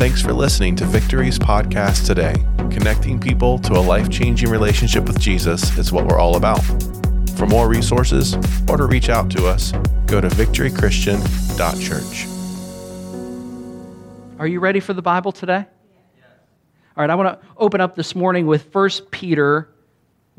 Thanks for listening to Victory's podcast today. Connecting people to a life changing relationship with Jesus is what we're all about. For more resources or to reach out to us, go to victorychristian.church. Are you ready for the Bible today? All right, I want to open up this morning with 1 Peter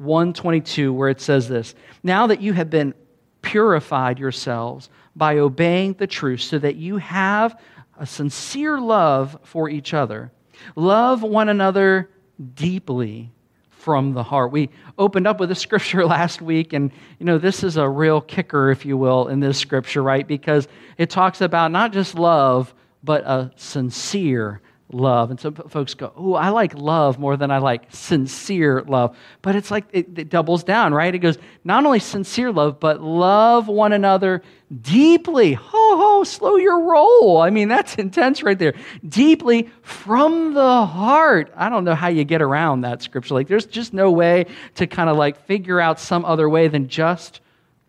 1:22 where it says this. Now that you have been purified yourselves by obeying the truth so that you have a sincere love for each other. Love one another deeply from the heart. We opened up with a scripture last week, and you know, this is a real kicker, if you will, in this scripture, right? Because it talks about not just love, but a sincere love. And some folks go, Oh, I like love more than I like sincere love. But it's like it, it, doubles down, right? It goes, Not only sincere love, but love one another deeply. Ho, ho, slow your roll. I mean, that's intense right there. Deeply from the heart. I don't know how you get around that scripture. Like, there's just no way to kind of like figure out some other way than just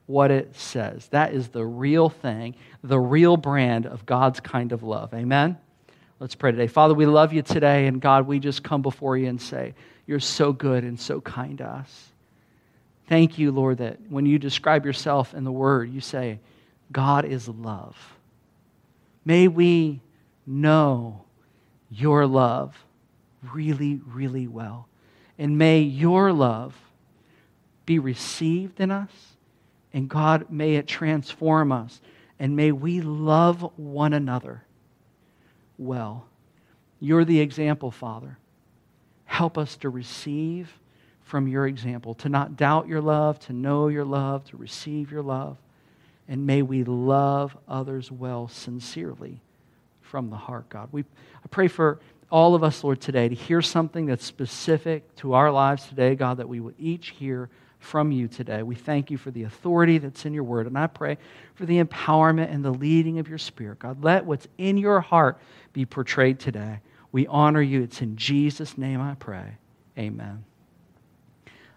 what it says. That is the real thing, the real brand of God's kind of love. Amen? Let's pray today. Father, we love you today, and God, we just come before you and say, You're so good and so kind to us. Thank you, Lord, that when you describe yourself in the Word, you say, God is love. May we know your love really, really well. And may your love be received in us. And God, may it transform us. And may we love one another well. You're the example, Father. Help us to receive from your example, to not doubt your love, to know your love, to receive your love. And may we love others well, sincerely, from the heart, God. We, I pray for all of us, Lord, today to hear something that's specific to our lives today, God, that we would each hear from you today. We thank you for the authority that's in your word. And I pray for the empowerment and the leading of your spirit. God, let what's in your heart be portrayed today. We honor you. It's in Jesus' name I pray. Amen.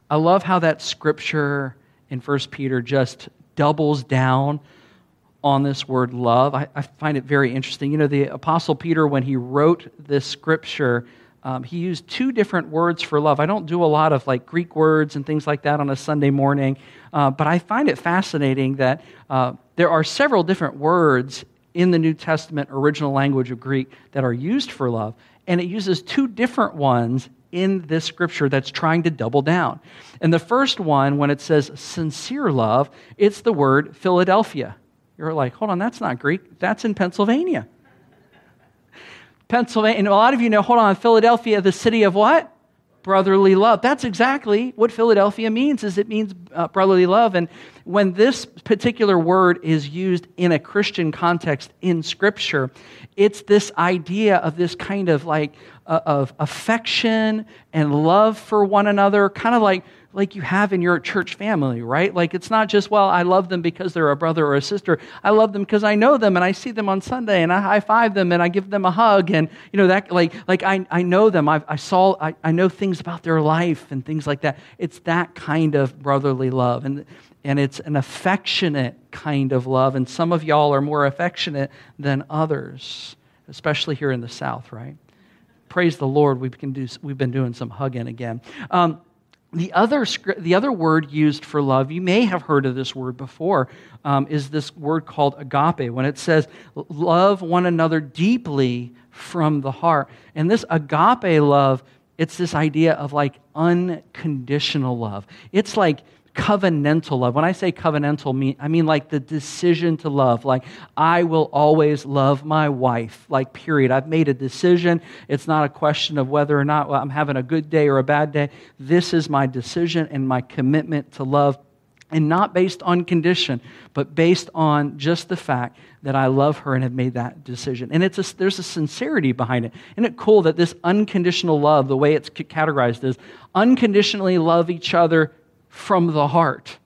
I love how that scripture in 1 Peter just doubles down on this word love. I, I, find it very interesting. You know, the Apostle Peter, when he wrote this scripture, um, he used two different words for love. I don't do a lot of like Greek words and things like that on a Sunday morning, uh, but I find it fascinating that uh, there are several different words in the New Testament original language of Greek that are used for love, and it uses two different ones in this scripture that's trying to double down. And the first one, when it says sincere love, it's the word Philadelphia. You're like, hold on, that's not Greek. That's in Pennsylvania. Pennsylvania, and a lot of you know, hold on, Philadelphia, the city of what? Brotherly love. That's exactly what Philadelphia means, is it means uh, brotherly love. And when this particular word is used in a Christian context in Scripture, it's this idea of this kind of like uh, of affection and love for one another, kind of like like you have in your church family, right? Like it's not just, well, I love them because they're a brother or a sister. I love them because I know them and I see them on Sunday and I high five them and I give them a hug and, you know, that, like, like I, I know them. I, I saw, I, I know things about their life and things like that. It's that kind of brotherly love. And, and it's an affectionate kind of love. And some of y'all are more affectionate than others, especially here in the South, right? Praise the Lord, we can do, we've been doing some hugging again. Um, the other, the other word used for love, you may have heard of this word before, um, is this word called agape, when it says, love one another deeply from the heart. And this agape love, it's this idea of like unconditional love. It's like covenantal love. When I say covenantal, I mean like the decision to love. Like, I will always love my wife, like, period. I've made a decision. It's not a question of whether or not I'm having a good day or a bad day. This is my decision and my commitment to love. And not based on condition, but based on just the fact that I love her and have made that decision. And it's a, there's a sincerity behind it. Isn't it cool that this unconditional love, the way it's categorized is unconditionally love each other from the heart,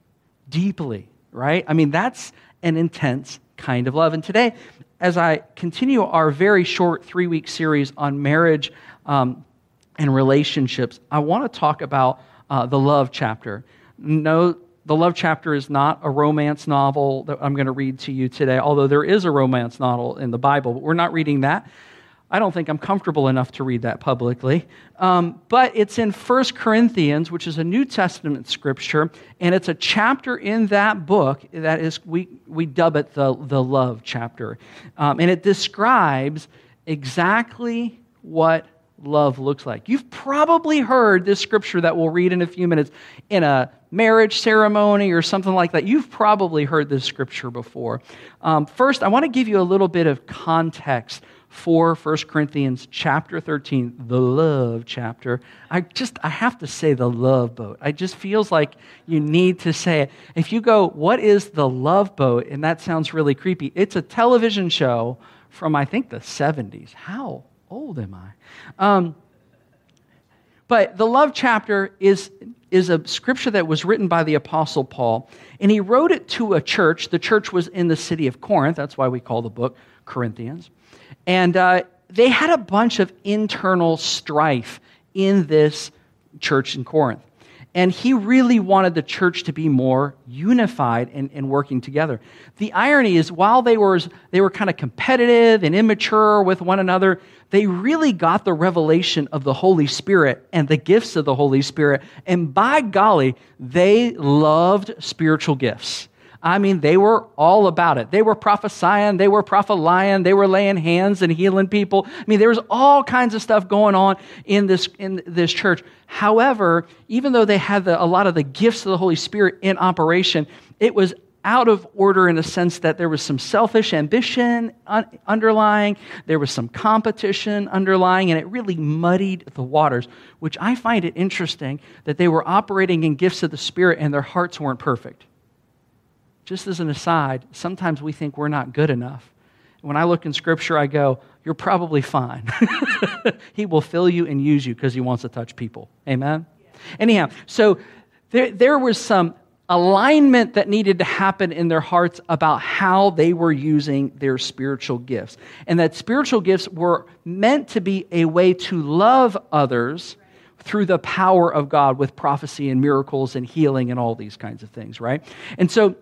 deeply, right? I mean, that's an intense kind of love. And today, as I continue our very short three week series on marriage um, and relationships, I want to talk about uh, the love chapter. No, the love chapter is not a romance novel that I'm going to read to you today, although there is a romance novel in the Bible, but we're not reading that. I don't think I'm comfortable enough to read that publicly. Um, but it's in 1 Corinthians, which is a New Testament scripture, and it's a chapter in that book that is, we, we dub it the, the love chapter. Um, and it describes exactly what love looks like. You've probably heard this scripture that we'll read in a few minutes in a marriage ceremony or something like that. You've probably heard this scripture before. Um, first, I want to give you a little bit of context for 1 Corinthians chapter 13, the love chapter. I just, I have to say the love boat. I just feels like you need to say it. If you go, what is the love boat? And that sounds really creepy. It's a television show from, I think, the 70s. How old am I? Um, but the love chapter is, is a scripture that was written by the Apostle Paul, and he wrote it to a church. The church was in the city of Corinth. That's why we call the book Corinthians. And uh, they had a bunch of internal strife in this church in Corinth. And he really wanted the church to be more unified and, and working together. The irony is, while they were, they were kind of competitive and immature with one another, they really got the revelation of the Holy Spirit and the gifts of the Holy Spirit. And by golly, they loved spiritual gifts. I mean, they were all about it. They were prophesying, they were prophesying, they were laying hands and healing people. I mean, there was all kinds of stuff going on in this, in this church. However, even though they had the, a lot of the gifts of the Holy Spirit in operation, it was out of order in the sense that there was some selfish ambition un- underlying, there was some competition underlying, and it really muddied the waters, which I find it interesting that they were operating in gifts of the Spirit and their hearts weren't perfect just as an aside, sometimes we think we're not good enough. When I look in Scripture, I go, You're probably fine. he will fill you and use you because He wants to touch people. Amen? Yeah. Anyhow, so there, there was some alignment that needed to happen in their hearts about how they were using their spiritual gifts. And that spiritual gifts were meant to be a way to love others through the power of God with prophecy and miracles and healing and all these kinds of things, right? And so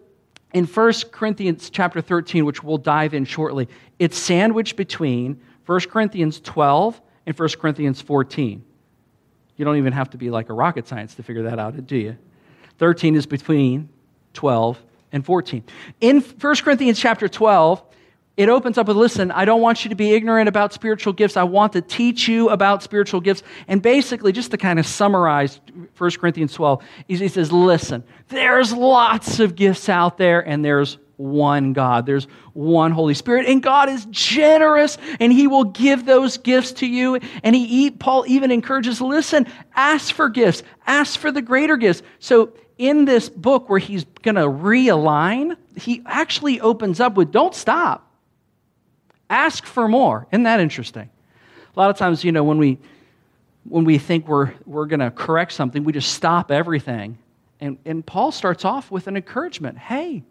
in 1 Corinthians chapter 13, which we'll dive in shortly, it's sandwiched between 1 Corinthians 12 and 1 Corinthians 14. You don't even have to be like a rocket science to figure that out, do you? 13 is between 12 and 14. In 1 Corinthians chapter 12, it opens up with listen, I don't want you to be ignorant about spiritual gifts. I want to teach you about spiritual gifts. And basically, just to kind of summarize 1 Corinthians 12, he says, listen, there's lots of gifts out there, and there's one God. There's one Holy Spirit, and God is generous, and He will give those gifts to you. And he, Paul even encourages, listen, ask for gifts, ask for the greater gifts. So in this book where he's going to realign, he actually opens up with, don't stop. Ask for more. Isn't that interesting? A lot of times, you know, when we when we think we're we're going to correct something, we just stop everything. And, and Paul starts off with an encouragement. Hey,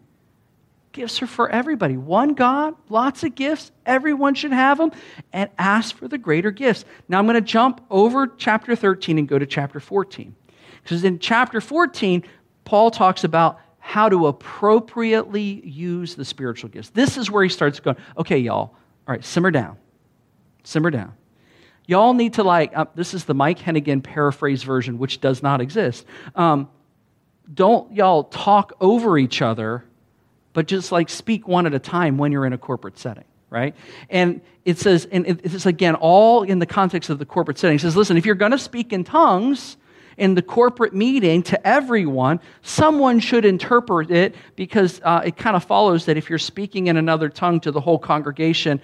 gifts are for everybody. One God, lots of gifts. Everyone should have them. And ask for the greater gifts. Now I'm going to jump over chapter 13 and go to chapter 14. Because in chapter 14, Paul talks about how to appropriately use the spiritual gifts. This is where he starts going, okay, y'all, all right, simmer down. Simmer down. Y'all need to, like, uh, this is the Mike Hennigan paraphrase version, which does not exist. Um, don't y'all talk over each other, but just like speak one at a time when you're in a corporate setting, right? And it says, and it's again all in the context of the corporate setting. It says, listen, if you're going to speak in tongues, in the corporate meeting to everyone, someone should interpret it because uh, it kind of follows that if you're speaking in another tongue to the whole congregation,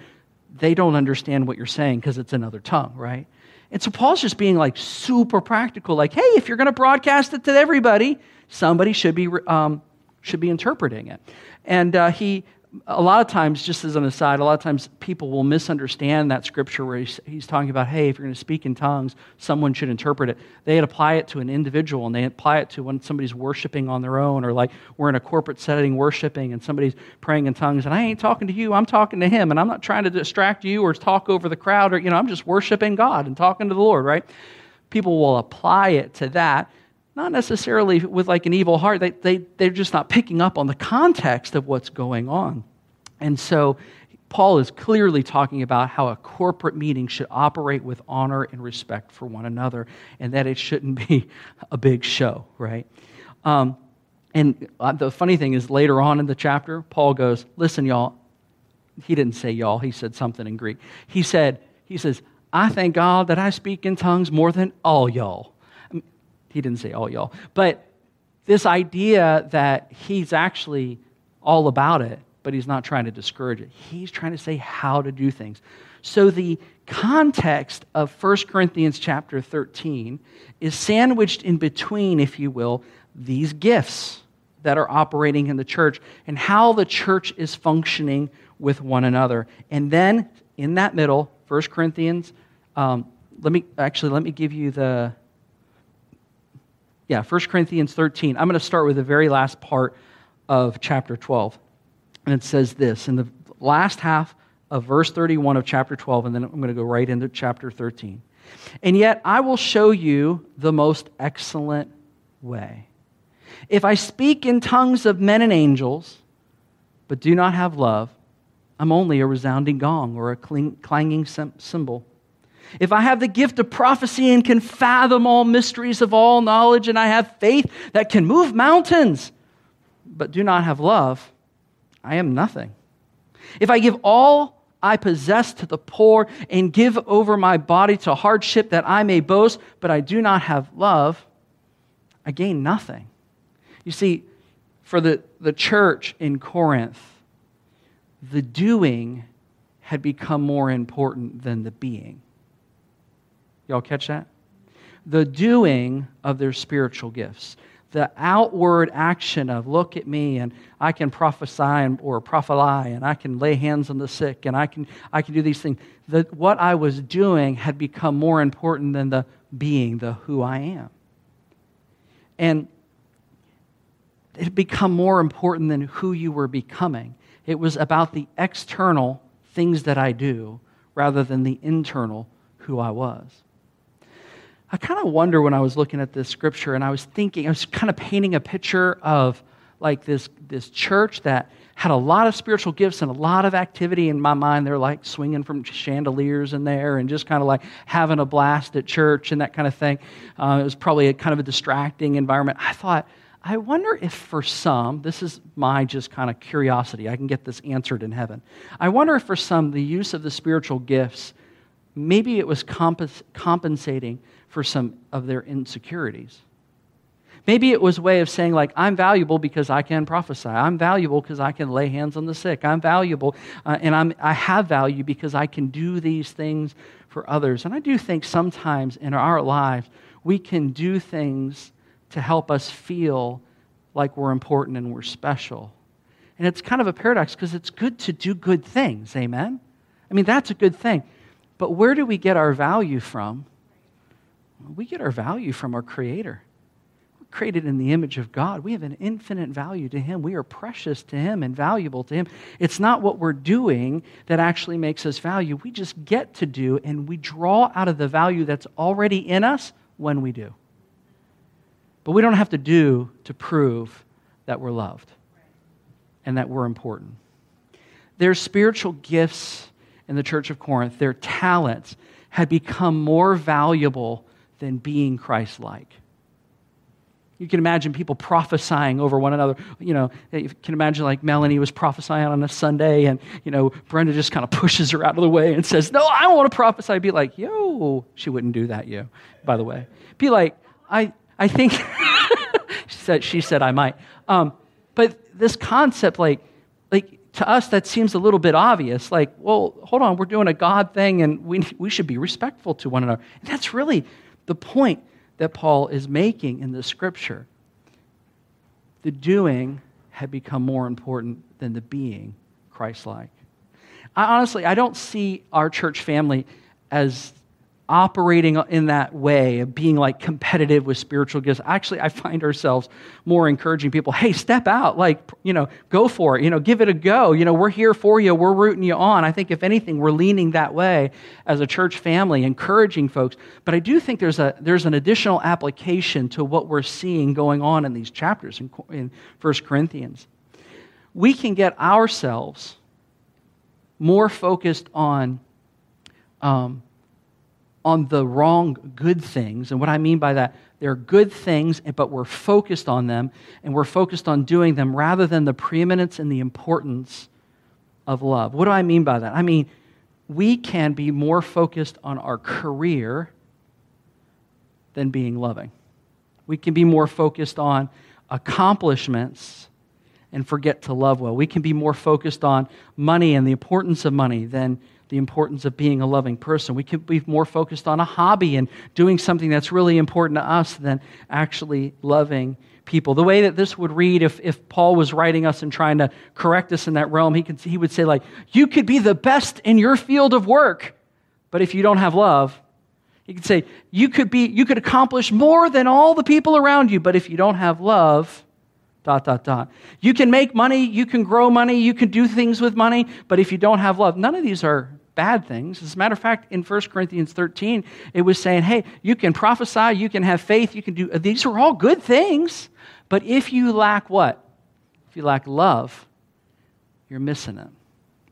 they don't understand what you're saying because it's another tongue, right? And so Paul's just being like super practical, like, hey, if you're going to broadcast it to everybody, somebody should be um, should be interpreting it. And uh, he a lot of times, just as an aside, a lot of times people will misunderstand that scripture where he's, he's talking about, hey, if you're going to speak in tongues, someone should interpret it. They apply it to an individual and they apply it to when somebody's worshiping on their own or like we're in a corporate setting worshiping and somebody's praying in tongues and I ain't talking to you, I'm talking to him and I'm not trying to distract you or talk over the crowd or, you know, I'm just worshiping God and talking to the Lord, right? People will apply it to that not necessarily with like an evil heart. They, they, they're just not picking up on the context of what's going on. And so Paul is clearly talking about how a corporate meeting should operate with honor and respect for one another, and that it shouldn't be a big show, right? Um, and uh, the funny thing is, later on in the chapter, Paul goes, Listen, y'all. He didn't say y'all, he said something in Greek. He said, He says, I thank God that I speak in tongues more than all y'all. He didn't say all y'all, but this idea that he's actually all about it, but he's not trying to discourage it. He's trying to say how to do things. So the context of 1 Corinthians chapter 13 is sandwiched in between, if you will, these gifts that are operating in the church and how the church is functioning with one another. And then in that middle, 1 Corinthians, um, let me actually let me give you the yeah, 1 Corinthians 13. I'm going to start with the very last part of chapter 12. And it says this in the last half of verse 31 of chapter 12, and then I'm going to go right into chapter 13. And yet I will show you the most excellent way. If I speak in tongues of men and angels, but do not have love, I'm only a resounding gong or a clanging cymbal. If I have the gift of prophecy and can fathom all mysteries of all knowledge, and I have faith that can move mountains, but do not have love, I am nothing. If I give all I possess to the poor and give over my body to hardship that I may boast, but I do not have love, I gain nothing. You see, for the, the church in Corinth, the doing had become more important than the being. Y'all catch that? The doing of their spiritual gifts. The outward action of, look at me, and I can prophesy and, or prophesy, and I can lay hands on the sick, and I can, I can do these things. The, what I was doing had become more important than the being, the who I am. And it had become more important than who you were becoming. It was about the external things that I do rather than the internal who I was. I kind of wonder when I was looking at this scripture and I was thinking, I was kind of painting a picture of like this, this church that had a lot of spiritual gifts and a lot of activity in my mind. They're like swinging from chandeliers in there and just kind of like having a blast at church and that kind of thing. Uh, it was probably a kind of a distracting environment. I thought, I wonder if for some, this is my just kind of curiosity, I can get this answered in heaven. I wonder if for some, the use of the spiritual gifts, maybe it was compens- compensating for some of their insecurities. Maybe it was a way of saying, like, I'm valuable because I can prophesy. I'm valuable because I can lay hands on the sick. I'm valuable uh, and I'm, I have value because I can do these things for others. And I do think sometimes in our lives, we can do things to help us feel like we're important and we're special. And it's kind of a paradox because it's good to do good things. Amen? I mean, that's a good thing. But where do we get our value from? We get our value from our Creator. We're created in the image of God. We have an infinite value to Him. We are precious to Him and valuable to Him. It's not what we're doing that actually makes us value. We just get to do, and we draw out of the value that's already in us when we do. But we don't have to do to prove that we're loved and that we're important. Their spiritual gifts in the church of Corinth, their talents, had become more valuable than being Christ like. You can imagine people prophesying over one another. You know, you can imagine like Melanie was prophesying on a Sunday, and, you know, Brenda just kind of pushes her out of the way and says, No, I don't want to prophesy. I'd be like, Yo, she wouldn't do that, you, by the way. Be like, I, I think, she, said, she said I might. Um, but this concept, like, like to us, that seems a little bit obvious. Like, well, hold on, we're doing a God thing, and we, we should be respectful to one another. And that's really the point that Paul is making in the scripture. The doing had become more important than the being Christ like. honestly, I don't see our church family as operating in that way of being like competitive with spiritual gifts actually i find ourselves more encouraging people hey step out like you know go for it you know give it a go you know we're here for you we're rooting you on. I think if anything we're leaning that way as a church family encouraging folks. But i do think there's a there's an additional application to what we're seeing going on in these chapters in, in 1 corinthians. We can get ourselves more focused on, um, on the wrong good things. And what I mean by that, they're good things, but we're focused on them and we're focused on doing them rather than the preeminence and the importance of love. What do I mean by that? I mean, we can be more focused on our career than being loving. We can be more focused on accomplishments and forget to love well. We can be more focused on money and the importance of money than the importance of being a loving person. We can be more focused on a hobby and doing something that's really important to us than actually loving people. The way that this would read if, if Paul was writing us and trying to correct us in that realm, he, could, he would say, like, you could be the best in your field of work, but if you don't have love, he could say, you could be, you could accomplish more than all the people around you, but if you don't have love, dot, dot, dot. You can make money, you can grow money, you can do things with money, but if you don't have love, none of these are bad things. As a matter of fact, in 1 Corinthians 13, it was saying, hey, you can prophesy, you can have faith, you can do, these are all good things. But if you lack what? If you lack love, you're missing it.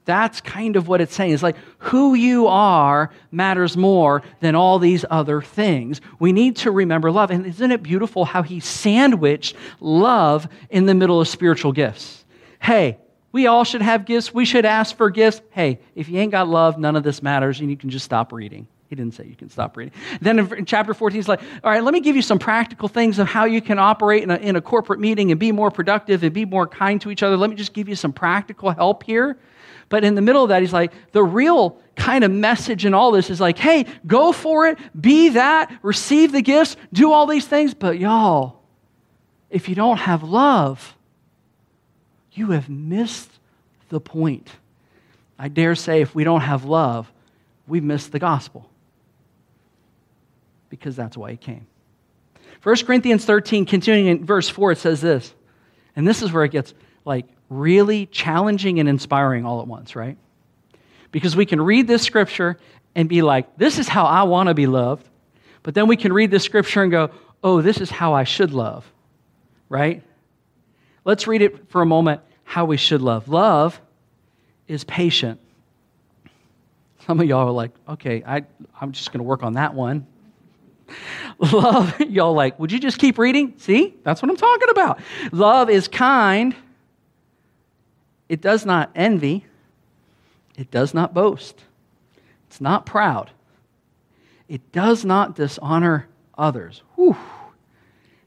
That's kind of what it's saying. It's like who you are matters more than all these other things. We need to remember love. And isn't it beautiful how he sandwiched love in the middle of spiritual gifts? Hey, we all should have gifts. We should ask for gifts. Hey, if you ain't got love, none of this matters, and you can just stop reading. He didn't say you can stop reading. Then in chapter 14, he's like, all right, let me give you some practical things of how you can operate in a, in a corporate meeting and be more productive and be more kind to each other. Let me just give you some practical help here. But in the middle of that, he's like, the real kind of message in all this is like, hey, go for it, be that, receive the gifts, do all these things. But y'all, if you don't have love, you have missed the point. I dare say, if we don't have love, we've missed the gospel. Because that's why he came. 1 Corinthians 13, continuing in verse 4, it says this. And this is where it gets like really challenging and inspiring all at once, right? Because we can read this scripture and be like, this is how I want to be loved. But then we can read this scripture and go, oh, this is how I should love, right? Let's read it for a moment how we should love. Love is patient. Some of y'all are like, okay, I, I'm just going to work on that one. Love, y'all like, would you just keep reading? See, that's what I'm talking about. Love is kind. It does not envy. It does not boast. It's not proud. It does not dishonor others. Whew.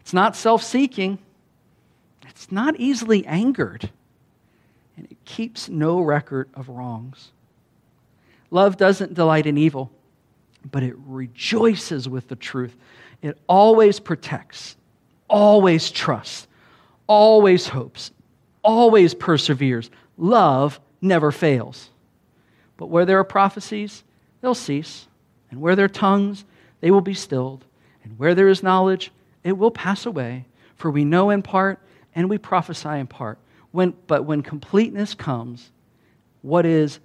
It's not self seeking. It's not easily angered and it keeps no record of wrongs. Love doesn't delight in evil, but it rejoices with the truth. It always protects, always trusts, always hopes, always perseveres. Love never fails. But where there are prophecies, they'll cease, and where there are tongues, they will be stilled, and where there is knowledge, it will pass away. For we know in part, and we prophesy in part. When, but when completeness comes, what is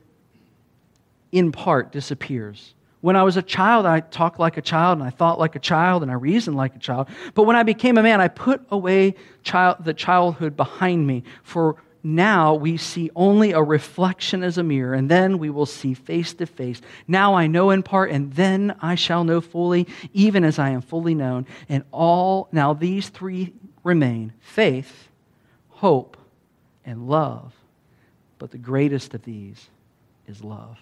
in part disappears. When I was a child, I talked like a child and I thought like a child and I reasoned like a child. But when I became a man, I put away child, the childhood behind me. For now we see only a reflection as a mirror, and then we will see face to face. Now I know in part, and then I shall know fully, even as I am fully known. And all, now these three remain faith, hope, and love. But the greatest of these is love.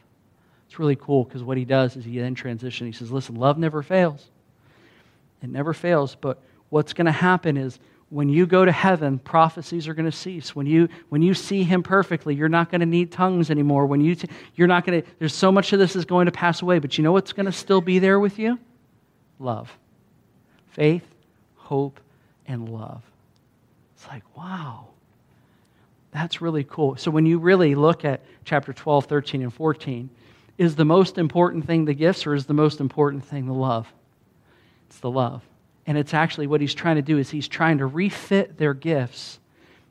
It's really cool because what he does is he then transitions. He says, Listen, love never fails. It never fails. But what's going to happen is when you go to heaven, prophecies are going to cease. When you, when you see him perfectly, you're not going to need tongues anymore. When you t- you're not going to, there's so much of this is going to pass away. But you know what's going to still be there with you? Love. Faith, hope, and love. It's like, wow. That's really cool. So when you really look at chapter 12, 13, and 14, is the most important thing the gifts or is the most important thing the love? It's the love. And it's actually what he's trying to do is he's trying to refit their gifts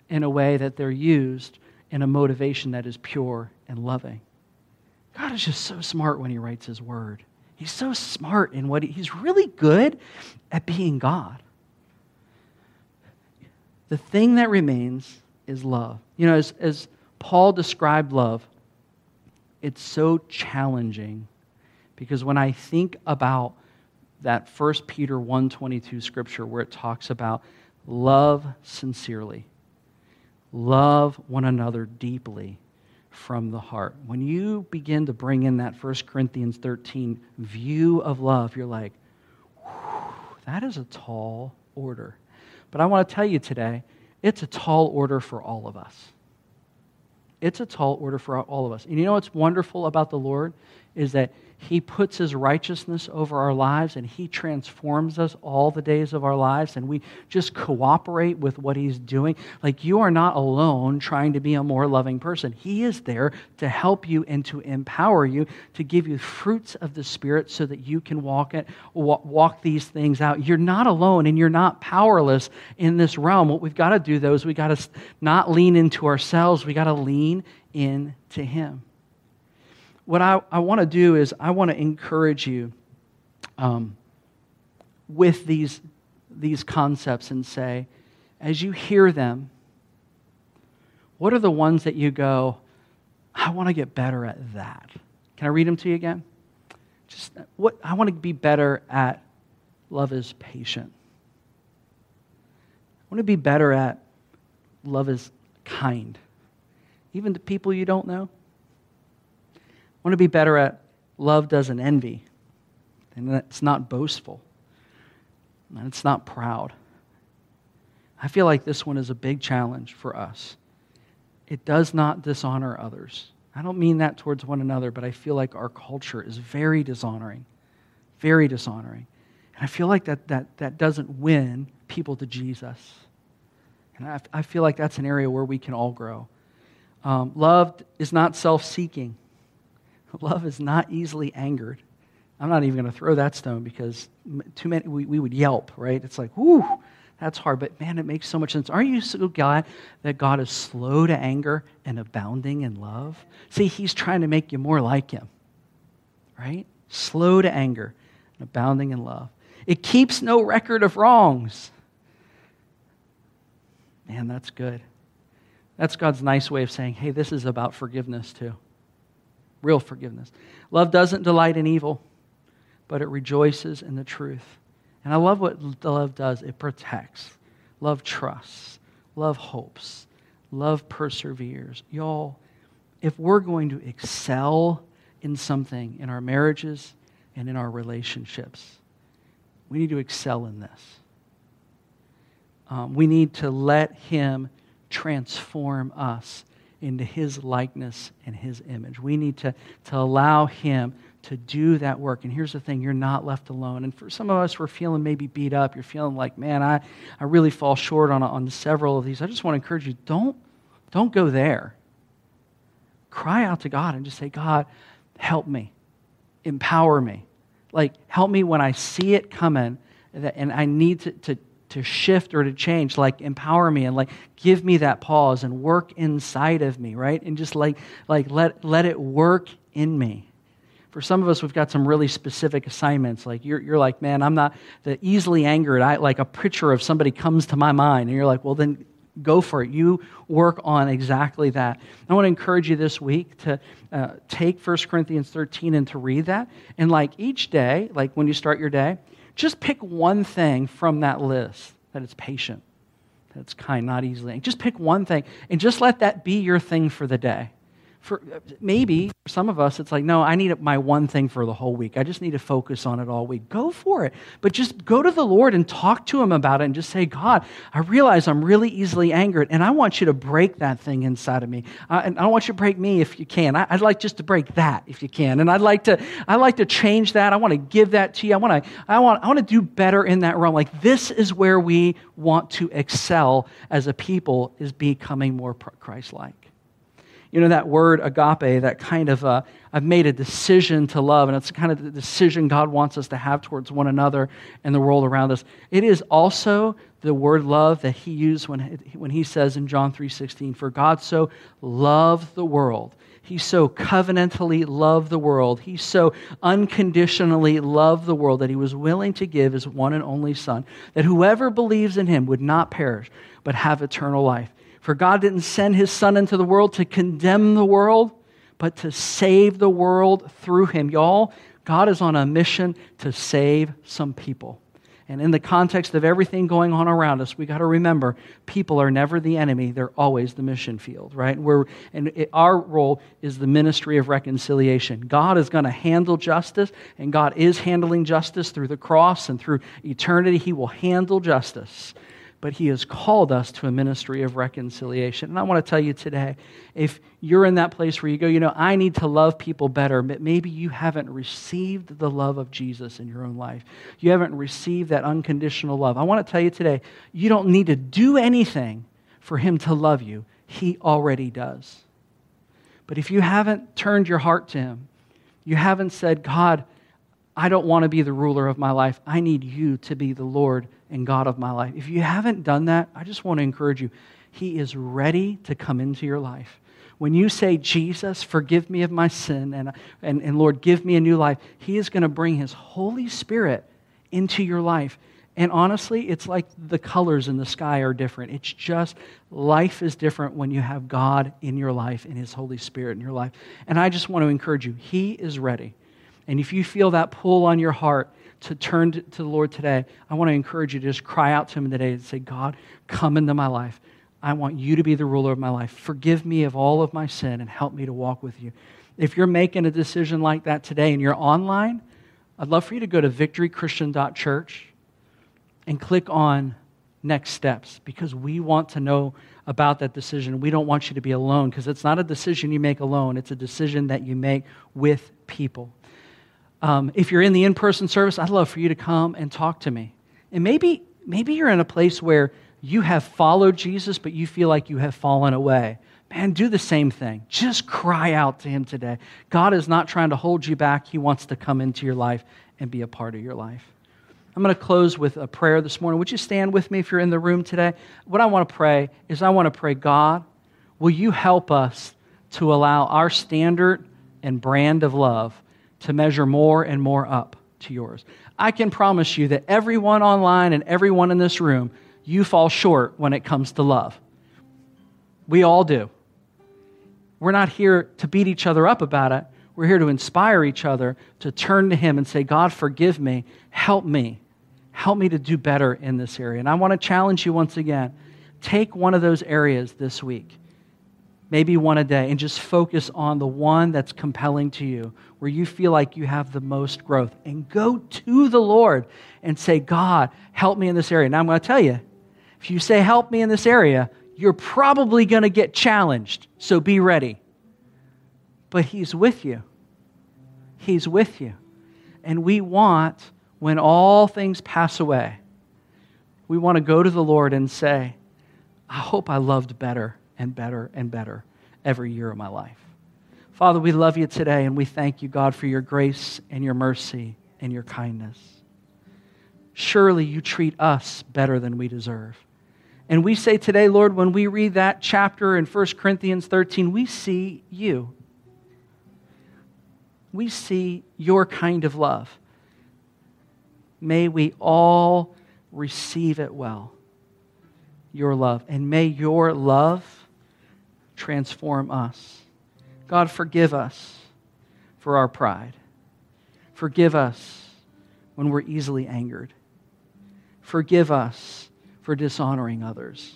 in a way that they're used in a motivation that is pure and loving. God is just so smart when he writes his word. He's so smart in what he, he's really good at being God. The thing that remains is love. You know, as, as Paul described love, it's so challenging because when I think about that 1 Peter 1:22 scripture where it talks about love sincerely, love one another deeply from the heart. When you begin to bring in that 1 Corinthians 13 view of love, you're like, that is a tall order. But I want to tell you today, it's a tall order for all of us. It's a tall order for all of us. And you know what's wonderful about the Lord is that he puts His righteousness over our lives and He transforms us all the days of our lives, and we just cooperate with what He's doing. Like you are not alone trying to be a more loving person. He is there to help you and to empower you, to give you fruits of the Spirit so that you can walk, it, walk these things out. You're not alone and you're not powerless in this realm. What we've got to do, though, is we've got to not lean into ourselves, we've got to lean into Him what I, I want to do is I want to encourage you um, with these, these concepts and say, as you hear them, what are the ones that you go, I want to get better at that? Can I read them to you again? Just what I want to be better at love is patient. I want to be better at love is kind, even to people you don't know want to be better at love doesn't envy, and it's not boastful, and it's not proud. I feel like this one is a big challenge for us. It does not dishonor others. I don't mean that towards one another, but I feel like our culture is very dishonoring, very dishonoring. And I feel like that, that, that doesn't win people to Jesus. And I, I feel like that's an area where we can all grow. Um, love is not self seeking. Love is not easily angered. I'm not even going to throw that stone because too many, we, we would yelp, right? It's like, whoo, that's hard. But man, it makes so much sense. Aren't you so glad that God is slow to anger and abounding in love? See, He's trying to make you more like Him, right? Slow to anger and abounding in love. It keeps no record of wrongs. Man, that's good. That's God's nice way of saying, hey, this is about forgiveness too real forgiveness. Love doesn't delight in evil, but it rejoices in the truth. And I love what love does it protects, love trusts, love hopes, love perseveres. Y'all, if we're going to excel in something in our marriages and in our relationships, we need to excel in this. Um, we need to let Him transform us into his likeness and his image. We need to, to allow him to do that work. And here's the thing you're not left alone. And for some of us, we're feeling maybe beat up. You're feeling like, man, I, I really fall short on, on several of these. I just want to encourage you don't, don't go there. Cry out to God and just say, God, help me, empower me. Like, help me when I see it coming and I need to, to, to shift or to change like empower me and like give me that pause and work inside of me right? And just like like let let it work in me. For some of us we've got some really specific assignments. Like you're, you're like man i'm not the easily angered i like a picture of somebody comes to my mind. And you're like well then go for it. You work on exactly that. I want to encourage you this week to uh, take 1 corinthians 13 and to read that. And like each day like when you start your day just pick one thing from that list that it's patient, that it's kind, not easily. Just pick one thing and just let that be your thing for the day for maybe for some of us it's like no i need my one thing for the whole week. I just need to focus on it all week. Go for it. But just go to the lord and talk to him about it and just say god i realize i'm really easily angered and i want you to break that thing inside of me. Uh, and i don't want you to break me if you can. I, would like just to break that if you can. And i'd like to i'd like to change that. I want to give that to you. I want to i want i want to do better in that realm. Like this is where we want to excel as a people is becoming more christ-like you know, that word agape, that kind of, uh, I've made a decision to love, and it's kind of the decision God wants us to have towards one another and the world around us. It is also the word love that he used when, when he says in John 3.16, For God so loved the world. He so covenantally loved the world. He so unconditionally loved the world that he was willing to give his one and only Son, that whoever believes in him would not perish, but have eternal life. For God didn't send his Son into the world to condemn the world, but to save the world through him. Y'all, God is on a mission to save some people. And in the context of everything going on around us, we got to remember people are never the enemy, they're always the mission field, right? We're, and it, our role is the ministry of reconciliation. God is going to handle justice, and God is handling justice through the cross and through eternity. He will handle justice but He has called us to a ministry of reconciliation. And I want to tell you today if you're in that place where you go, you know, I need to love people better, but maybe you haven't received the love of Jesus in your own life, you haven't received that unconditional love. I want to tell you today, you don't need to do anything for Him to love you, He already does. But if you haven't turned your heart to Him, you haven't said, God, I don't want to be the ruler of my life. I need you to be the Lord and God of my life. If you haven't done that, I just want to encourage you. He is ready to come into your life. When you say, Jesus, forgive me of my sin, and, and, and Lord, give me a new life, He is going to bring His Holy Spirit into your life. And honestly, it's like the colors in the sky are different. It's just life is different when you have God in your life and His Holy Spirit in your life. And I just want to encourage you, He is ready. And if you feel that pull on your heart to turn to, the Lord today, I want to encourage you to just cry out to Him today and say, God, come into my life. I want you to be the ruler of my life. Forgive me of all of my sin and help me to walk with you. If you're making a decision like that today and you're online, I'd love for you to go to victorychristian.church and click on next steps because we want to know about that decision. We don't want you to be alone because it's not a decision you make alone, it's a decision that you make with people. Um, if you're in the in person service, I'd love for you to come and talk to me. And maybe, maybe you're in a place where you have followed Jesus, but you feel like you have fallen away. Man, do the same thing. Just cry out to Him today. God is not trying to hold you back, He wants to come into your life and be a part of your life. I'm going to close with a prayer this morning. Would you stand with me if you're in the room today? What I want to pray is I want to pray, God, will you help us to allow our standard and brand of love to measure more and more up to yours. I can promise you that everyone online and everyone in this room, you fall short when it comes to love. We all do. We're not here to beat each other up about it. We're here to inspire each other to turn to Him and say, God, forgive me. Help me. Help me to do better in this area. And I want to challenge you once again take one of those areas this week maybe one a day, and just focus on the one that's compelling to you, where you feel like you have the most growth. And go to the Lord and say, God, help me in this area. Now, I'm going to tell you, if you say, help me in this area, you're probably going to get challenged. So be ready. But He's with you. He's with you. And we want, when all things pass away, we want to go to the Lord and say, I hope I loved better and better and better every year of my life. Father, we love you today and we thank you, God, for your grace and your mercy and your kindness. Surely you treat us better than we deserve. And we say today, Lord, when we read that chapter in 1 Corinthians 13, we see you. We see your kind of love. May we all receive it well, your love. And may your love transform us. God, forgive us for our pride. Forgive us when we're easily angered. Forgive us for dishonoring others.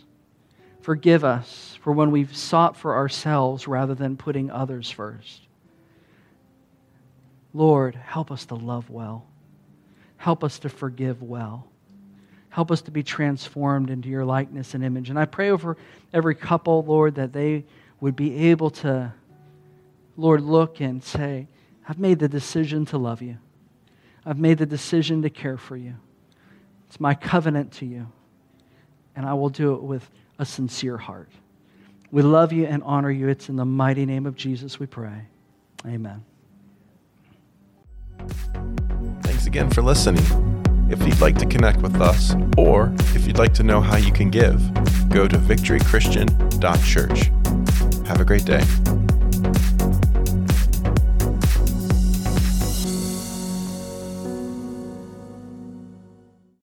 Forgive us for when we've sought for ourselves rather than putting others first. Lord, help us to love well. Help us to forgive well. Help us to be transformed into your likeness and image. And I pray over every couple, Lord, that they would be able to, Lord, look and say, I've made the decision to love you. I've made the decision to care for you. It's my covenant to you. And I will do it with a sincere heart. We love you and honor you. It's in the mighty name of Jesus we pray. Amen. Thanks again for listening. If you'd like to connect with us, or if you'd like to know how you can give, go to victorychristian.church. Have a great day.